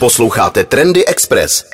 Posloucháte Trendy Express.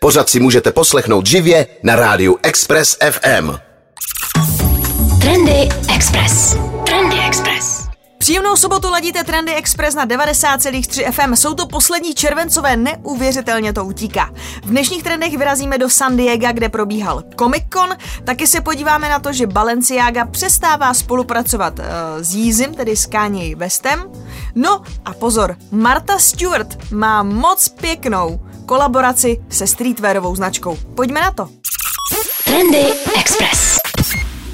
Pořád si můžete poslechnout živě na rádiu Express FM. Trendy Express. Trendy Express. Příjemnou sobotu ladíte Trendy Express na 90,3 FM. Jsou to poslední červencové, neuvěřitelně to utíká. V dnešních trendech vyrazíme do San Diego, kde probíhal Comic Con. Taky se podíváme na to, že Balenciaga přestává spolupracovat uh, s Yeezym, tedy s Kanye Westem. No a pozor, Marta Stewart má moc pěknou kolaboraci se streetwearovou značkou. Pojďme na to. Trendy Express.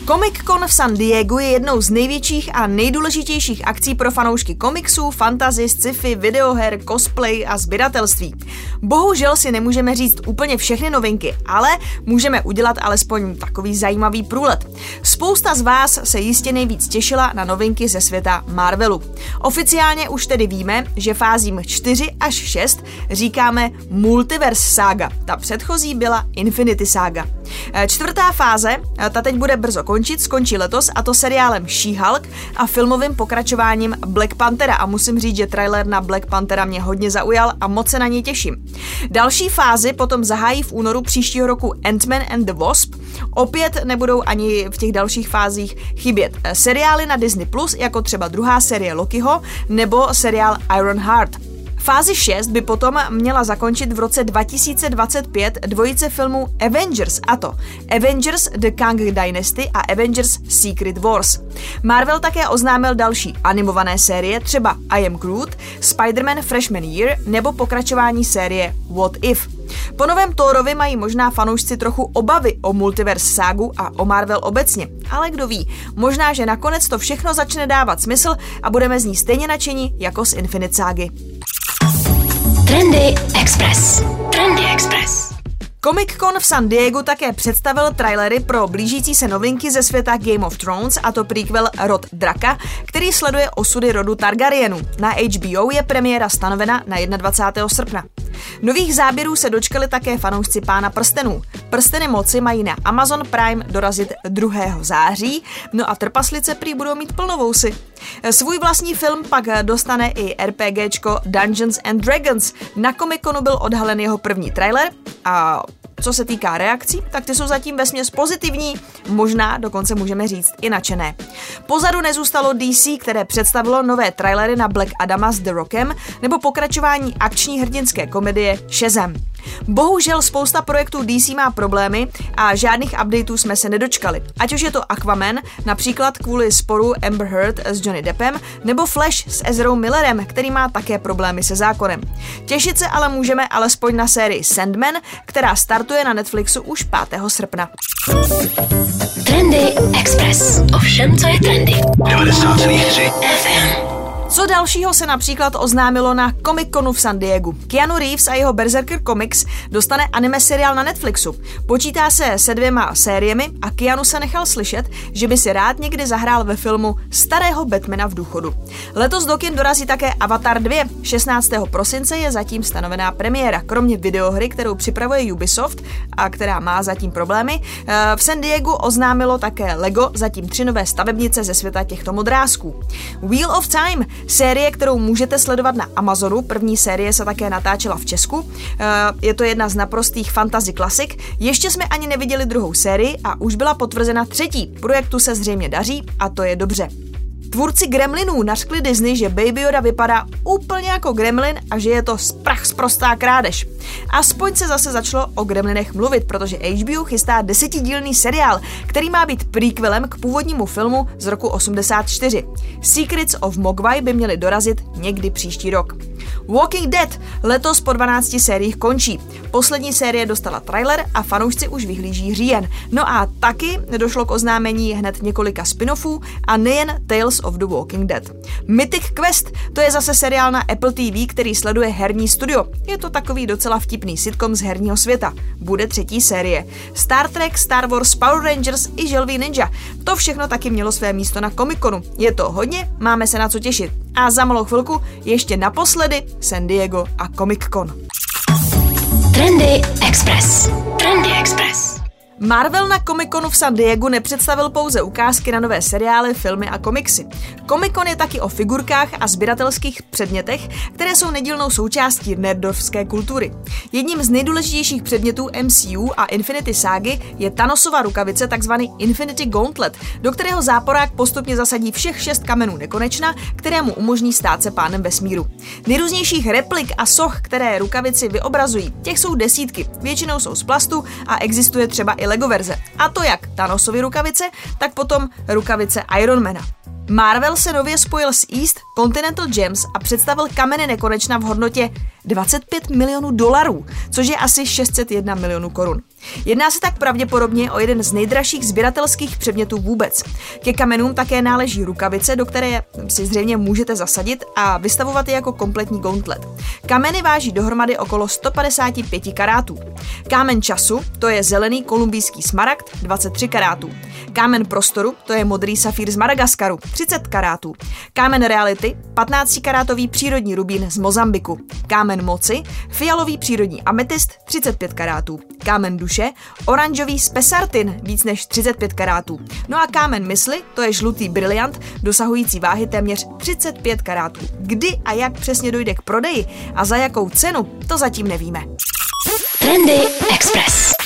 Comic Con v San Diego je jednou z největších a nejdůležitějších akcí pro fanoušky komiksů, fantasy, sci-fi, videoher, cosplay a sběratelství. Bohužel si nemůžeme říct úplně všechny novinky, ale můžeme udělat alespoň takový zajímavý průlet. Spousta z vás se jistě nejvíc těšila na novinky ze světa Marvelu. Oficiálně už tedy víme, že fázím 4 až 6 říkáme Multiverse Saga. Ta předchozí byla Infinity Saga. E, čtvrtá fáze, e, ta teď bude brzo končit, skončí letos a to seriálem She-Hulk a filmovým pokračováním Black Panthera a musím říct, že trailer na Black Panthera mě hodně zaujal a moc se na něj těším. Další fázi potom zahájí v únoru příštího roku Ant-Man and the Wasp. Opět nebudou ani v těch dalších fázích chybět e, seriály na Disney+, Plus, jako třeba druhá série Lokiho nebo seriál Iron Heart. Fázi 6 by potom měla zakončit v roce 2025 dvojice filmů Avengers, a to Avengers The Kang Dynasty a Avengers Secret Wars. Marvel také oznámil další animované série, třeba I Am Groot, Spider-Man Freshman Year nebo pokračování série What If. Po novém Thorovi mají možná fanoušci trochu obavy o multiverse ságu a o Marvel obecně, ale kdo ví, možná, že nakonec to všechno začne dávat smysl a budeme z ní stejně nadšení jako z Infinite ságy. Trendy Express. Trendy Express. Comic Con v San Diego také představil trailery pro blížící se novinky ze světa Game of Thrones, a to prequel Rod Draka, který sleduje osudy rodu Targaryenů. Na HBO je premiéra stanovena na 21. srpna. Nových záběrů se dočkali také fanoušci Pána prstenů. Prsteny moci mají na Amazon Prime dorazit 2. září, no a trpaslice prý budou mít plnovousy. Svůj vlastní film pak dostane i RPGčko Dungeons and Dragons. Na Comic Conu byl odhalen jeho první trailer a co se týká reakcí, tak ty jsou zatím ve směs pozitivní, možná dokonce můžeme říct i nadšené. Pozadu nezůstalo DC, které představilo nové trailery na Black Adama s The Rockem nebo pokračování akční hrdinské komedie Shazam. Bohužel spousta projektů DC má problémy a žádných updateů jsme se nedočkali. Ať už je to Aquaman, například kvůli sporu Amber Heard s Johnny Deppem, nebo Flash s Ezrou Millerem, který má také problémy se zákonem. Těšit se ale můžeme alespoň na sérii Sandman, která startuje na Netflixu už 5. srpna. Trendy Express. Ovšem, co je trendy? 90,3 FM. Co dalšího se například oznámilo na Comic Conu v San Diego? Keanu Reeves a jeho Berserker Comics dostane anime seriál na Netflixu. Počítá se se dvěma sériemi a Keanu se nechal slyšet, že by si rád někdy zahrál ve filmu starého Batmana v důchodu. Letos do kin dorazí také Avatar 2. 16. prosince je zatím stanovená premiéra. Kromě videohry, kterou připravuje Ubisoft a která má zatím problémy, eh, v San Diego oznámilo také Lego zatím tři nové stavebnice ze světa těchto modrázků. Wheel of Time Série, kterou můžete sledovat na Amazonu, první série se také natáčela v Česku. Eh, je to jedna z naprostých fantasy klasik. Ještě jsme ani neviděli druhou sérii a už byla potvrzena třetí. Projektu se zřejmě daří a to je dobře. Tvůrci Gremlinů nařkli Disney, že Baby Yoda vypadá úplně jako Gremlin a že je to sprach sprostá krádež. Aspoň se zase začalo o Gremlinech mluvit, protože HBO chystá desetidílný seriál, který má být prequelem k původnímu filmu z roku 84. Secrets of Mogwai by měly dorazit někdy příští rok. Walking Dead letos po 12 sériích končí. Poslední série dostala trailer a fanoušci už vyhlíží říjen. No a taky došlo k oznámení hned několika spin-offů a nejen Tales of the Walking Dead. Mythic Quest to je zase seriál na Apple TV, který sleduje herní studio. Je to takový docela vtipný sitcom z herního světa. Bude třetí série. Star Trek, Star Wars, Power Rangers i Želví Ninja. To všechno taky mělo své místo na Comic Conu. Je to hodně, máme se na co těšit. A za malou chvilku ještě naposledy San Diego a Comic Con. Trendy Express. Trendy Express. Marvel na Comic-Conu v San Diego nepředstavil pouze ukázky na nové seriály, filmy a komiksy. Comic-Con je taky o figurkách a sběratelských předmětech, které jsou nedílnou součástí nerdovské kultury. Jedním z nejdůležitějších předmětů MCU a Infinity ságy je Thanosova rukavice, takzvaný Infinity Gauntlet, do kterého záporák postupně zasadí všech šest kamenů nekonečna, které mu umožní stát se pánem vesmíru. Nejrůznějších replik a soch, které rukavici vyobrazují, těch jsou desítky, většinou jsou z plastu a existuje třeba i Lego verze. A to jak Thanosovy rukavice, tak potom rukavice Ironmana. Marvel se nově spojil s East Continental Gems a představil kameny nekonečna v hodnotě 25 milionů dolarů, což je asi 601 milionů korun. Jedná se tak pravděpodobně o jeden z nejdražších sběratelských předmětů vůbec. Ke kamenům také náleží rukavice, do které si zřejmě můžete zasadit a vystavovat je jako kompletní gauntlet. Kameny váží dohromady okolo 155 karátů. Kámen času, to je zelený kolumbijský smaragd, 23 karátů. Kámen prostoru, to je modrý safír z Madagaskaru, 30 karátů. Kámen reality, 15 karátový přírodní rubín z Mozambiku. Kámen moci, fialový přírodní ametist, 35 karátů. Kámen duše, oranžový spesartin, víc než 35 karátů. No a kámen mysli, to je žlutý briliant, dosahující váhy téměř 35 karátů. Kdy a jak přesně dojde k prodeji a za jakou cenu, to zatím nevíme. Trendy Express.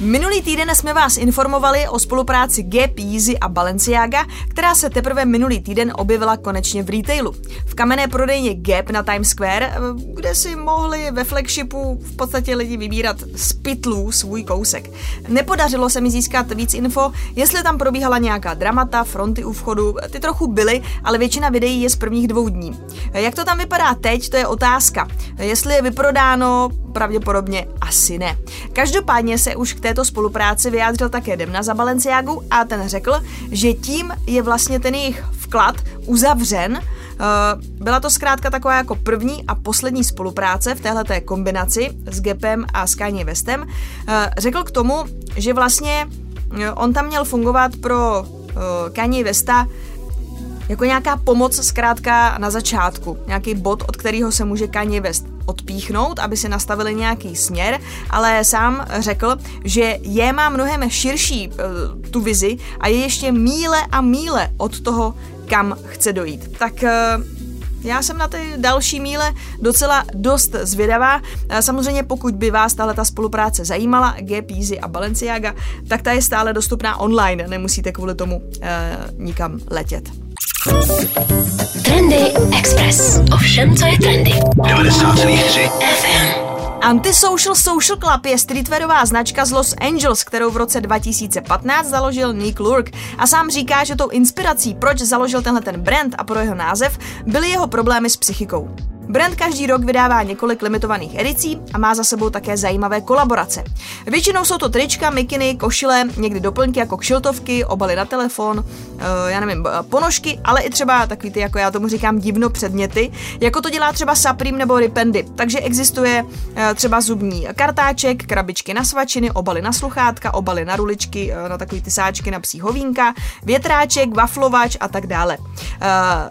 Minulý týden jsme vás informovali o spolupráci Gap, Yeezy a Balenciaga, která se teprve minulý týden objevila konečně v retailu. V kamenné prodejně Gap na Times Square, kde si mohli ve flagshipu v podstatě lidi vybírat z pytlů svůj kousek. Nepodařilo se mi získat víc info, jestli tam probíhala nějaká dramata, fronty u vchodu, ty trochu byly, ale většina videí je z prvních dvou dní. Jak to tam vypadá teď, to je otázka. Jestli je vyprodáno, pravděpodobně asi ne. Každopádně se už k této spolupráci vyjádřil také Demna za Balenciagu a ten řekl, že tím je vlastně ten jejich vklad uzavřen, Uh, byla to zkrátka taková jako první a poslední spolupráce v téhleté kombinaci s Gapem a s Kanye Westem. Uh, řekl k tomu, že vlastně uh, on tam měl fungovat pro Kanye Westa jako nějaká pomoc zkrátka na začátku, nějaký bod, od kterého se může Kanye West odpíchnout, aby si nastavili nějaký směr, ale sám řekl, že je má mnohem širší uh, tu vizi a je ještě míle a míle od toho, kam chce dojít. Tak uh, já jsem na ty další míle docela dost zvědavá. Samozřejmě pokud by vás tahle ta spolupráce zajímala, Gap, Yeezy a Balenciaga, tak ta je stále dostupná online, nemusíte kvůli tomu uh, nikam letět. Trendy Express. Ovšem, co je trendy. 90,3 FM. Antisocial Social Club je streetwearová značka z Los Angeles, kterou v roce 2015 založil Nick Lurk a sám říká, že tou inspirací, proč založil tenhle ten brand a pro jeho název, byly jeho problémy s psychikou. Brand každý rok vydává několik limitovaných edicí a má za sebou také zajímavé kolaborace. Většinou jsou to trička, mikiny, košile, někdy doplňky jako kšiltovky, obaly na telefon, uh, já nevím, ponožky, ale i třeba takový ty, jako já tomu říkám, divno předměty, jako to dělá třeba Supreme nebo Ripendy. Takže existuje uh, třeba zubní kartáček, krabičky na svačiny, obaly na sluchátka, obaly na ruličky, na takový ty sáčky na psí hovínka, větráček, waflovač a tak dále.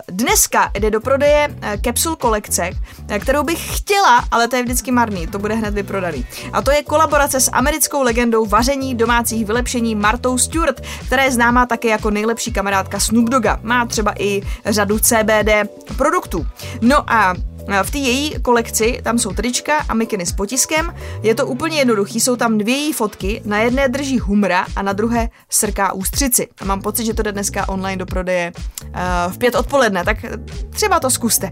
Dneska jde do prodeje capsule kolekce, koleček, kterou bych chtěla, ale to je vždycky marný, to bude hned vyprodaný. A to je kolaborace s americkou legendou vaření domácích vylepšení Martou Stewart, která je známá také jako nejlepší kamarádka Snoop Doga. Má třeba i řadu CBD produktů. No a v té její kolekci tam jsou trička a mikiny s potiskem. Je to úplně jednoduchý, jsou tam dvě její fotky, na jedné drží humra a na druhé srká ústřici. A mám pocit, že to jde dneska online do prodeje uh, v pět odpoledne, tak třeba to zkuste.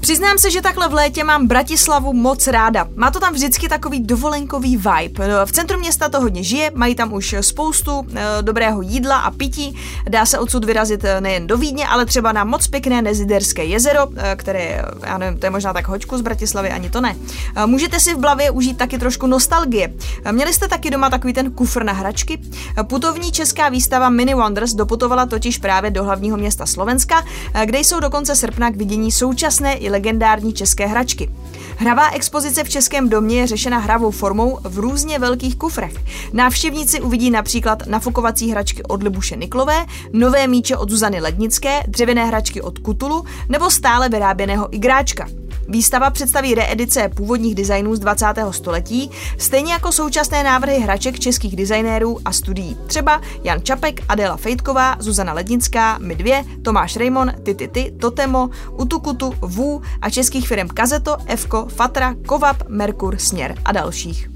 Přiznám se, že takhle v létě mám Bratislavu moc ráda. Má to tam vždycky takový dovolenkový vibe. No, v centru města to hodně žije, mají tam už spoustu e, dobrého jídla a pití. Dá se odsud vyrazit eh, nejen do Vídně, ale třeba na moc pěkné Neziderské jezero, e, které, já nevím, to je možná tak hoďku z Bratislavy, ani to ne. Můžete si v Blavě užít taky trošku nostalgie. Měli jste taky doma takový ten kufr na hračky? Putovní česká výstava Mini Wonders doputovala totiž právě do hlavního města Slovenska, kde jsou do konce srpna k vidění současné legendární české hračky. Hravá expozice v Českém domě je řešena hravou formou v různě velkých kufrech. Návštěvníci uvidí například nafukovací hračky od Libuše Niklové, nové míče od Zuzany Lednické, dřevěné hračky od Kutulu nebo stále vyráběného igráčka. Výstava představí reedice původních designů z 20. století, stejně jako současné návrhy hraček českých designérů a studií. Třeba Jan Čapek, Adela Fejtková, Zuzana Lednická, My dvě, Tomáš Rejmon, Ty, Ty, Ty Totemo, Utukutu, Vů a českých firm Kazeto, Evko, Fatra, Kovap, Merkur, Sněr a dalších.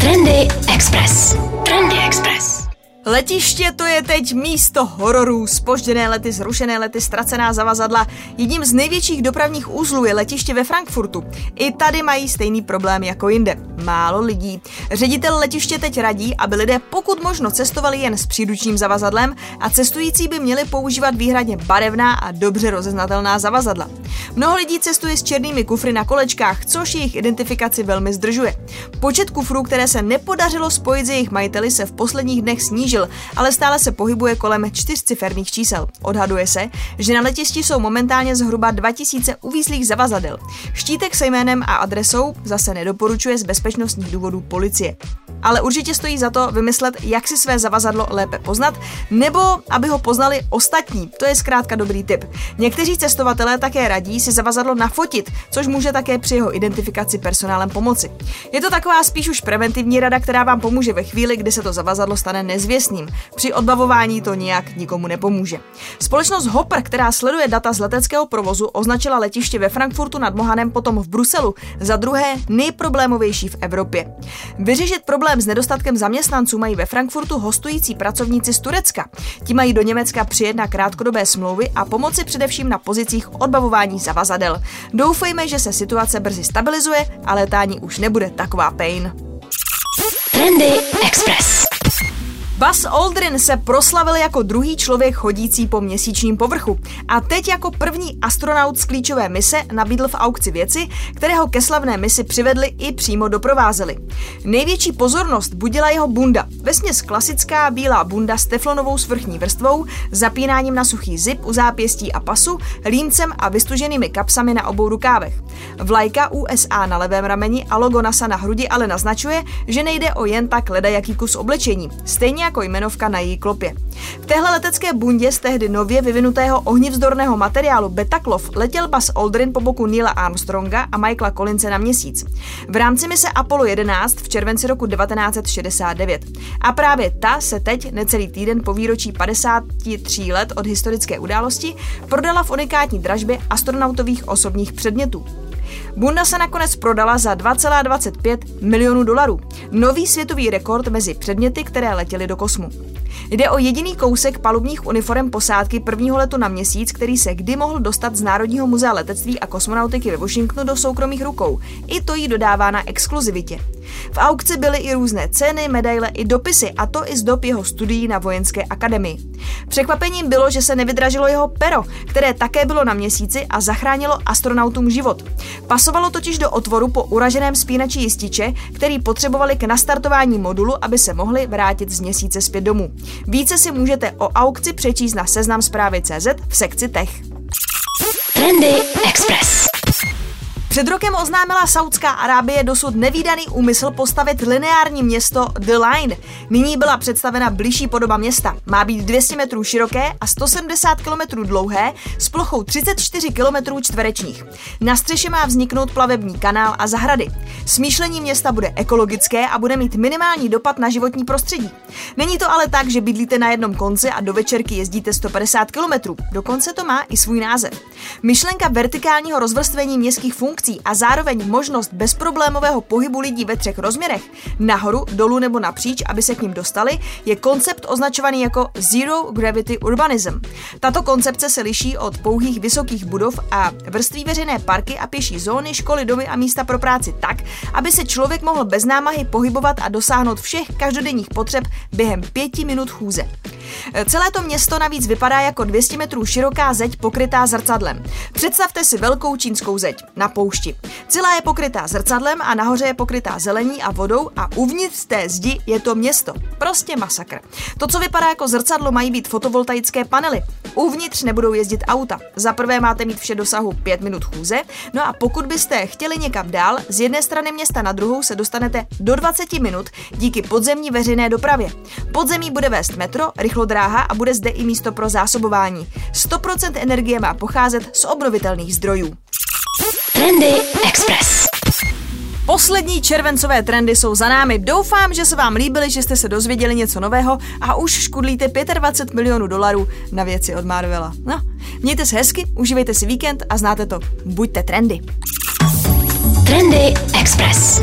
Trendy Express. Trendy Express. Letiště to je teď místo hororů, spožděné lety, zrušené lety, ztracená zavazadla. Jedním z největších dopravních uzlů je letiště ve Frankfurtu. I tady mají stejný problém jako jinde. Málo lidí. Ředitel letiště teď radí, aby lidé pokud možno cestovali jen s příručním zavazadlem a cestující by měli používat výhradně barevná a dobře rozeznatelná zavazadla. Mnoho lidí cestuje s černými kufry na kolečkách, což jejich identifikaci velmi zdržuje. Počet kufrů, které se nepodařilo spojit s jejich majiteli, se v posledních dnech snížil snížil, ale stále se pohybuje kolem čtyřciferných čísel. Odhaduje se, že na letišti jsou momentálně zhruba 2000 uvízlých zavazadel. Štítek se jménem a adresou zase nedoporučuje z bezpečnostních důvodů policie ale určitě stojí za to vymyslet, jak si své zavazadlo lépe poznat, nebo aby ho poznali ostatní. To je zkrátka dobrý tip. Někteří cestovatelé také radí si zavazadlo nafotit, což může také při jeho identifikaci personálem pomoci. Je to taková spíš už preventivní rada, která vám pomůže ve chvíli, kdy se to zavazadlo stane nezvěstným. Při odbavování to nijak nikomu nepomůže. Společnost Hopper, která sleduje data z leteckého provozu, označila letiště ve Frankfurtu nad Mohanem, potom v Bruselu za druhé nejproblémovější v Evropě. Vyřešit problém s nedostatkem zaměstnanců mají ve Frankfurtu hostující pracovníci z Turecka. Ti mají do Německa přijet na krátkodobé smlouvy a pomoci především na pozicích odbavování zavazadel. Doufejme, že se situace brzy stabilizuje a letání už nebude taková pain. Trendy Express. Buzz Aldrin se proslavil jako druhý člověk chodící po měsíčním povrchu a teď jako první astronaut z klíčové mise nabídl v aukci věci, které ho ke slavné misi přivedli i přímo doprovázeli. Největší pozornost budila jeho bunda, vesměs klasická bílá bunda s teflonovou svrchní vrstvou, zapínáním na suchý zip u zápěstí a pasu, líncem a vystuženými kapsami na obou rukávech. Vlajka USA na levém rameni a logo NASA na hrudi ale naznačuje, že nejde o jen tak ledajaký kus oblečení. Stejně jako jmenovka na její klopě. V téhle letecké bundě z tehdy nově vyvinutého ohnivzdorného materiálu Betaklov letěl Buzz Aldrin po boku Neila Armstronga a Michaela Collinse na měsíc. V rámci mise Apollo 11 v červenci roku 1969. A právě ta se teď, necelý týden po výročí 53 let od historické události, prodala v unikátní dražbě astronautových osobních předmětů. Bunda se nakonec prodala za 2,25 milionů dolarů. Nový světový rekord mezi předměty, které letěly do kosmu. Jde o jediný kousek palubních uniform posádky prvního letu na měsíc, který se kdy mohl dostat z Národního muzea letectví a kosmonautiky ve Washingtonu do soukromých rukou. I to jí dodává na exkluzivitě. V aukci byly i různé ceny, medaile i dopisy, a to i z dob jeho studií na vojenské akademii. Překvapením bylo, že se nevydražilo jeho pero, které také bylo na měsíci a zachránilo astronautům život. Pasovalo totiž do otvoru po uraženém spínači jističe, který potřebovali k nastartování modulu, aby se mohli vrátit z měsíce zpět domů. Více si můžete o aukci přečíst na seznam zprávy CZ v sekci Tech. Trendy Express. Před rokem oznámila Saudská Arábie dosud nevýdaný úmysl postavit lineární město The Line. Nyní byla představena blížší podoba města. Má být 200 metrů široké a 170 km dlouhé s plochou 34 km čtverečních. Na střeše má vzniknout plavební kanál a zahrady. Smýšlení města bude ekologické a bude mít minimální dopad na životní prostředí. Není to ale tak, že bydlíte na jednom konci a do večerky jezdíte 150 km. Dokonce to má i svůj název. Myšlenka vertikálního rozvrstvení městských funkcí funkcí a zároveň možnost bezproblémového pohybu lidí ve třech rozměrech, nahoru, dolů nebo napříč, aby se k ním dostali, je koncept označovaný jako Zero Gravity Urbanism. Tato koncepce se liší od pouhých vysokých budov a vrství veřejné parky a pěší zóny, školy, domy a místa pro práci tak, aby se člověk mohl bez námahy pohybovat a dosáhnout všech každodenních potřeb během pěti minut chůze. Celé to město navíc vypadá jako 200 metrů široká zeď pokrytá zrcadlem. Představte si velkou čínskou zeď na poušti. Celá je pokrytá zrcadlem a nahoře je pokrytá zelení a vodou a uvnitř té zdi je to město. Prostě masakr. To, co vypadá jako zrcadlo, mají být fotovoltaické panely. Uvnitř nebudou jezdit auta. Za prvé máte mít vše dosahu 5 minut chůze, no a pokud byste chtěli někam dál, z jedné strany města na druhou se dostanete do 20 minut díky podzemní veřejné dopravě. Podzemí bude vést metro, rychlodráha a bude zde i místo pro zásobování. 100% energie má pocházet z obnovitelných zdrojů. Trendy Express. Poslední červencové trendy jsou za námi. Doufám, že se vám líbily, že jste se dozvěděli něco nového a už škudlíte 25 milionů dolarů na věci od Marvela. No, mějte se hezky, užívejte si víkend a znáte to. Buďte trendy. Trendy Express.